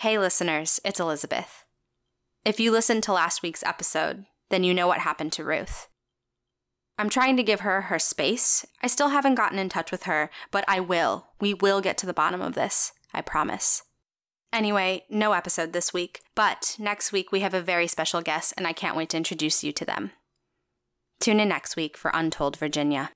Hey, listeners, it's Elizabeth. If you listened to last week's episode, then you know what happened to Ruth. I'm trying to give her her space. I still haven't gotten in touch with her, but I will. We will get to the bottom of this. I promise. Anyway, no episode this week, but next week we have a very special guest, and I can't wait to introduce you to them. Tune in next week for Untold Virginia.